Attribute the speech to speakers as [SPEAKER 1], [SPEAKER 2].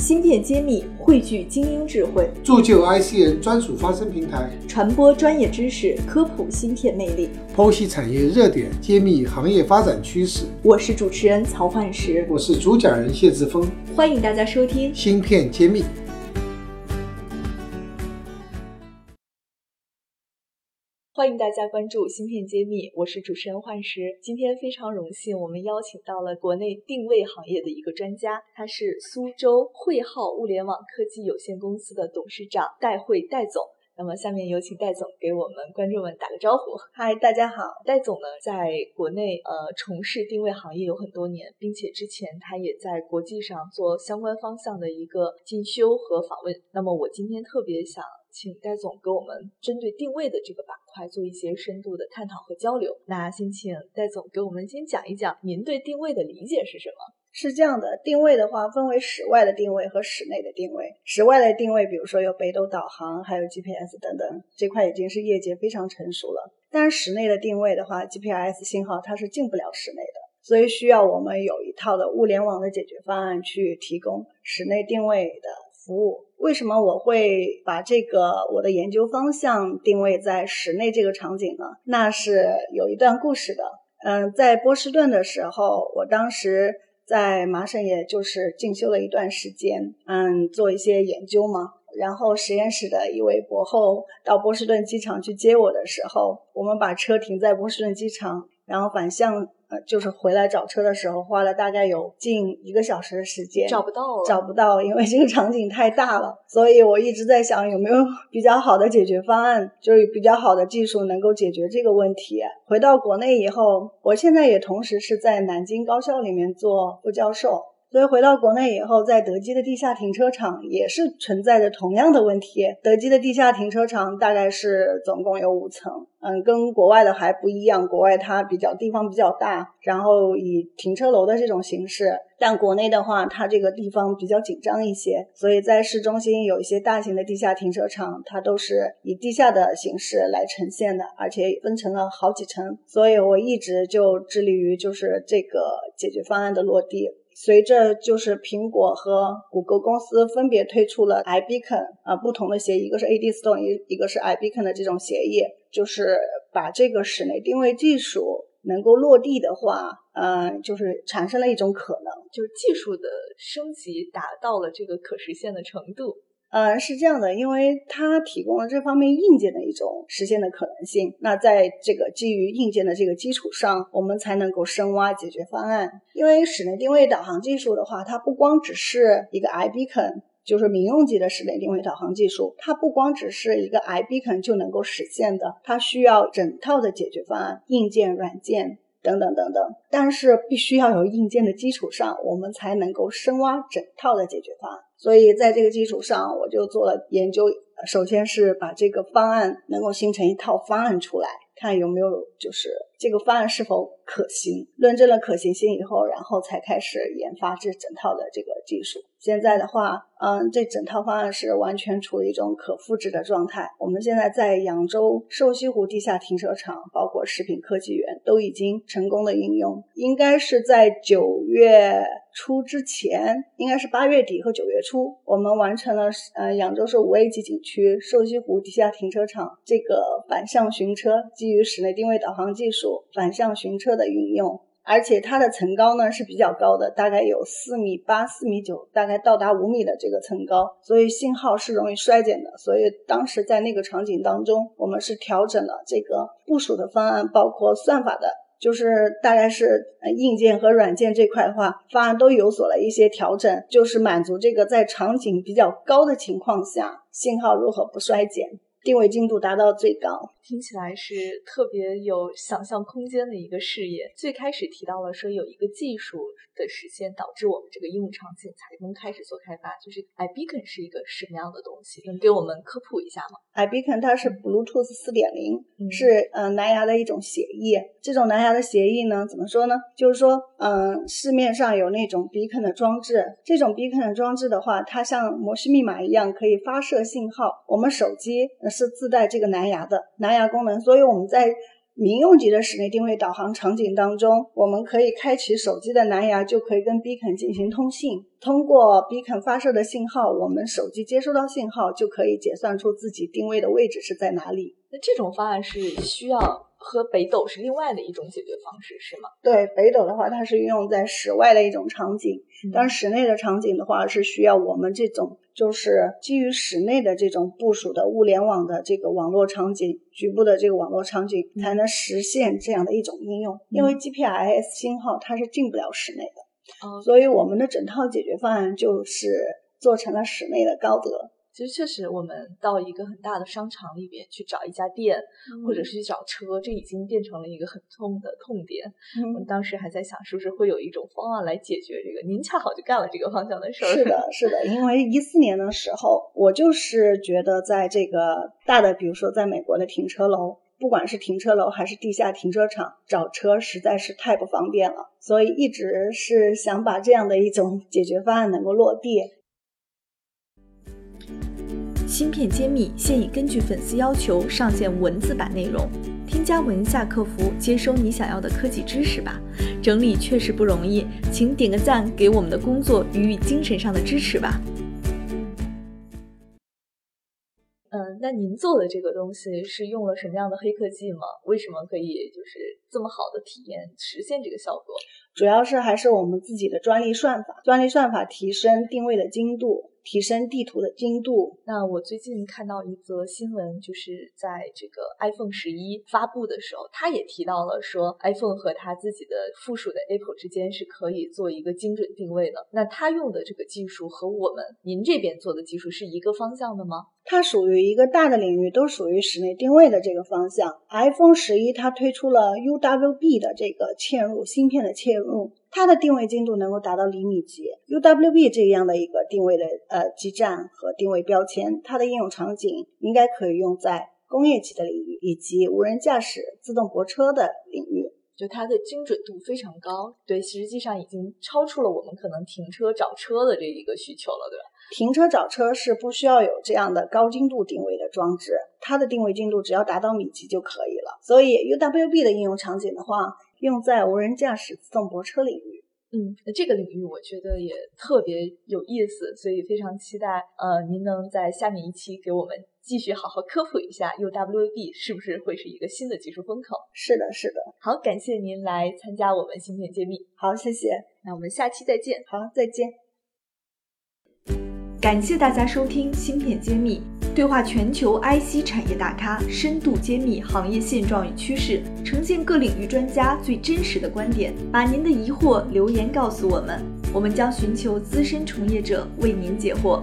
[SPEAKER 1] 芯片揭秘，汇聚精英智慧，
[SPEAKER 2] 铸就 IC 人专属发声平台，
[SPEAKER 1] 传播专业知识，科普芯片魅力，
[SPEAKER 2] 剖析产业热点，揭秘行业发展趋势。
[SPEAKER 1] 我是主持人曹焕石，
[SPEAKER 2] 我是主讲人谢志峰，
[SPEAKER 1] 欢迎大家收听。
[SPEAKER 2] 芯片揭秘。
[SPEAKER 1] 欢迎大家关注芯片揭秘，我是主持人幻石。今天非常荣幸，我们邀请到了国内定位行业的一个专家，他是苏州汇浩物联网科技有限公司的董事长戴慧戴总。那么下面有请戴总给我们观众们打个招呼。
[SPEAKER 3] 嗨，大家好。
[SPEAKER 1] 戴总呢，在国内呃从事定位行业有很多年，并且之前他也在国际上做相关方向的一个进修和访问。那么我今天特别想。请戴总给我们针对定位的这个板块做一些深度的探讨和交流。那先请戴总给我们先讲一讲您对定位的理解是什么？
[SPEAKER 3] 是这样的，定位的话分为室外的定位和室内的定位。室外的定位，比如说有北斗导航，还有 GPS 等等，这块已经是业界非常成熟了。但是室内的定位的话，GPS 信号它是进不了室内的，所以需要我们有一套的物联网的解决方案去提供室内定位的服务。为什么我会把这个我的研究方向定位在室内这个场景呢？那是有一段故事的。嗯，在波士顿的时候，我当时在麻省，也就是进修了一段时间，嗯，做一些研究嘛。然后实验室的一位博后到波士顿机场去接我的时候，我们把车停在波士顿机场，然后反向。呃，就是回来找车的时候，花了大概有近一个小时的时间，
[SPEAKER 1] 找不到了，
[SPEAKER 3] 找不到，因为这个场景太大了，所以我一直在想有没有比较好的解决方案，就是比较好的技术能够解决这个问题。回到国内以后，我现在也同时是在南京高校里面做副教授。所以回到国内以后，在德基的地下停车场也是存在着同样的问题。德基的地下停车场大概是总共有五层，嗯，跟国外的还不一样。国外它比较地方比较大，然后以停车楼的这种形式。但国内的话，它这个地方比较紧张一些，所以在市中心有一些大型的地下停车场，它都是以地下的形式来呈现的，而且分成了好几层。所以我一直就致力于就是这个解决方案的落地。随着就是苹果和谷歌公司分别推出了 iBeacon 啊不同的协议，一个是 ADStone，一一个是 iBeacon 的这种协议，就是把这个室内定位技术能够落地的话，嗯，就是产生了一种可能，
[SPEAKER 1] 就是技术的升级达到了这个可实现的程度。
[SPEAKER 3] 呃，是这样的，因为它提供了这方面硬件的一种实现的可能性。那在这个基于硬件的这个基础上，我们才能够深挖解决方案。因为室内定位导航技术的话，它不光只是一个 iBeacon，就是民用级的室内定位导航技术，它不光只是一个 iBeacon 就能够实现的，它需要整套的解决方案，硬件、软件等等等等。但是必须要有硬件的基础上，我们才能够深挖整套的解决方案。所以在这个基础上，我就做了研究。首先是把这个方案能够形成一套方案出来，看有没有就是这个方案是否可行。论证了可行性以后，然后才开始研发这整套的这个技术。现在的话，嗯，这整套方案是完全处于一种可复制的状态。我们现在在扬州瘦西湖地下停车场，包括食品科技园，都已经成功的应用。应该是在九月。初之前应该是八月底和九月初，我们完成了呃扬州市五 A 级景区瘦西湖地下停车场这个反向寻车，基于室内定位导航技术反向寻车的运用，而且它的层高呢是比较高的，大概有四米八、四米九，大概到达五米的这个层高，所以信号是容易衰减的。所以当时在那个场景当中，我们是调整了这个部署的方案，包括算法的。就是大概是硬件和软件这块的话，方案都有所了一些调整，就是满足这个在场景比较高的情况下，信号如何不衰减，定位精度达到最高。
[SPEAKER 1] 听起来是特别有想象空间的一个事业。最开始提到了说有一个技术。的实现导致我们这个应用场景才能开始做开发。就是 iBeacon 是一个什么样的东西？能给我们科普一下吗
[SPEAKER 3] ？iBeacon 它是 Bluetooth 四点零，是嗯蓝牙的一种协议。这种蓝牙的协议呢，怎么说呢？就是说，嗯，市面上有那种 Beacon 的装置，这种 Beacon 的装置的话，它像摩斯密码一样可以发射信号。我们手机是自带这个蓝牙的蓝牙功能，所以我们在民用级的室内定位导航场景当中，我们可以开启手机的蓝牙，就可以跟 Beacon 进行通信。通过 Beacon 发射的信号，我们手机接收到信号，就可以解算出自己定位的位置是在哪里。
[SPEAKER 1] 那这种方案是需要和北斗是另外的一种解决方式，是吗？
[SPEAKER 3] 对，北斗的话，它是运用在室外的一种场景，但室内的场景的话，是需要我们这种就是基于室内的这种部署的物联网的这个网络场景，局部的这个网络场景，才能实现这样的一种应用。因为 GPRS 信号它是进不了室内的。
[SPEAKER 1] 哦，
[SPEAKER 3] 所以我们的整套解决方案就是做成了室内的高德。
[SPEAKER 1] 其实确实，我们到一个很大的商场里边去找一家店，或者是去找车，这已经变成了一个很痛的痛点。我们当时还在想，是不是会有一种方案来解决这个？您恰好就干了这个方向的事儿。
[SPEAKER 3] 是的，是的，因为一四年的时候，我就是觉得在这个大的，比如说在美国的停车楼。不管是停车楼还是地下停车场，找车实在是太不方便了，所以一直是想把这样的一种解决方案能够落地。
[SPEAKER 4] 芯片揭秘现已根据粉丝要求上线文字版内容，添加文下客服接收你想要的科技知识吧。整理确实不容易，请点个赞，给我们的工作予以精神上的支持吧。
[SPEAKER 1] 嗯，那您做的这个东西是用了什么样的黑科技吗？为什么可以就是这么好的体验实现这个效果？
[SPEAKER 3] 主要是还是我们自己的专利算法，专利算法提升定位的精度。提升地图的精度。
[SPEAKER 1] 那我最近看到一则新闻，就是在这个 iPhone 十一发布的时候，他也提到了说，iPhone 和它自己的附属的 Apple 之间是可以做一个精准定位的。那它用的这个技术和我们您这边做的技术是一个方向的吗？
[SPEAKER 3] 它属于一个大的领域，都属于室内定位的这个方向。iPhone 十一它推出了 UWB 的这个嵌入芯片的嵌入。它的定位精度能够达到厘米级，UWB 这样的一个定位的呃基站和定位标签，它的应用场景应该可以用在工业级的领域以及无人驾驶自动泊车的领域，
[SPEAKER 1] 就它的精准度非常高。对，实际上已经超出了我们可能停车找车的这一个需求了，对吧？
[SPEAKER 3] 停车找车是不需要有这样的高精度定位的装置，它的定位精度只要达到米级就可以了。所以 UWB 的应用场景的话。用在无人驾驶自动泊车领域，
[SPEAKER 1] 嗯，这个领域我觉得也特别有意思，所以非常期待，呃，您能在下面一期给我们继续好好科普一下 UWB 是不是会是一个新的技术风口？
[SPEAKER 3] 是的，是的。
[SPEAKER 1] 好，感谢您来参加我们芯片揭秘。
[SPEAKER 3] 好，谢谢。
[SPEAKER 1] 那我们下期再见。
[SPEAKER 3] 好，再见。
[SPEAKER 4] 感谢大家收听芯片揭秘。对话全球 IC 产业大咖，深度揭秘行业现状与趋势，呈现各领域专家最真实的观点。把您的疑惑留言告诉我们，我们将寻求资深从业者为您解惑。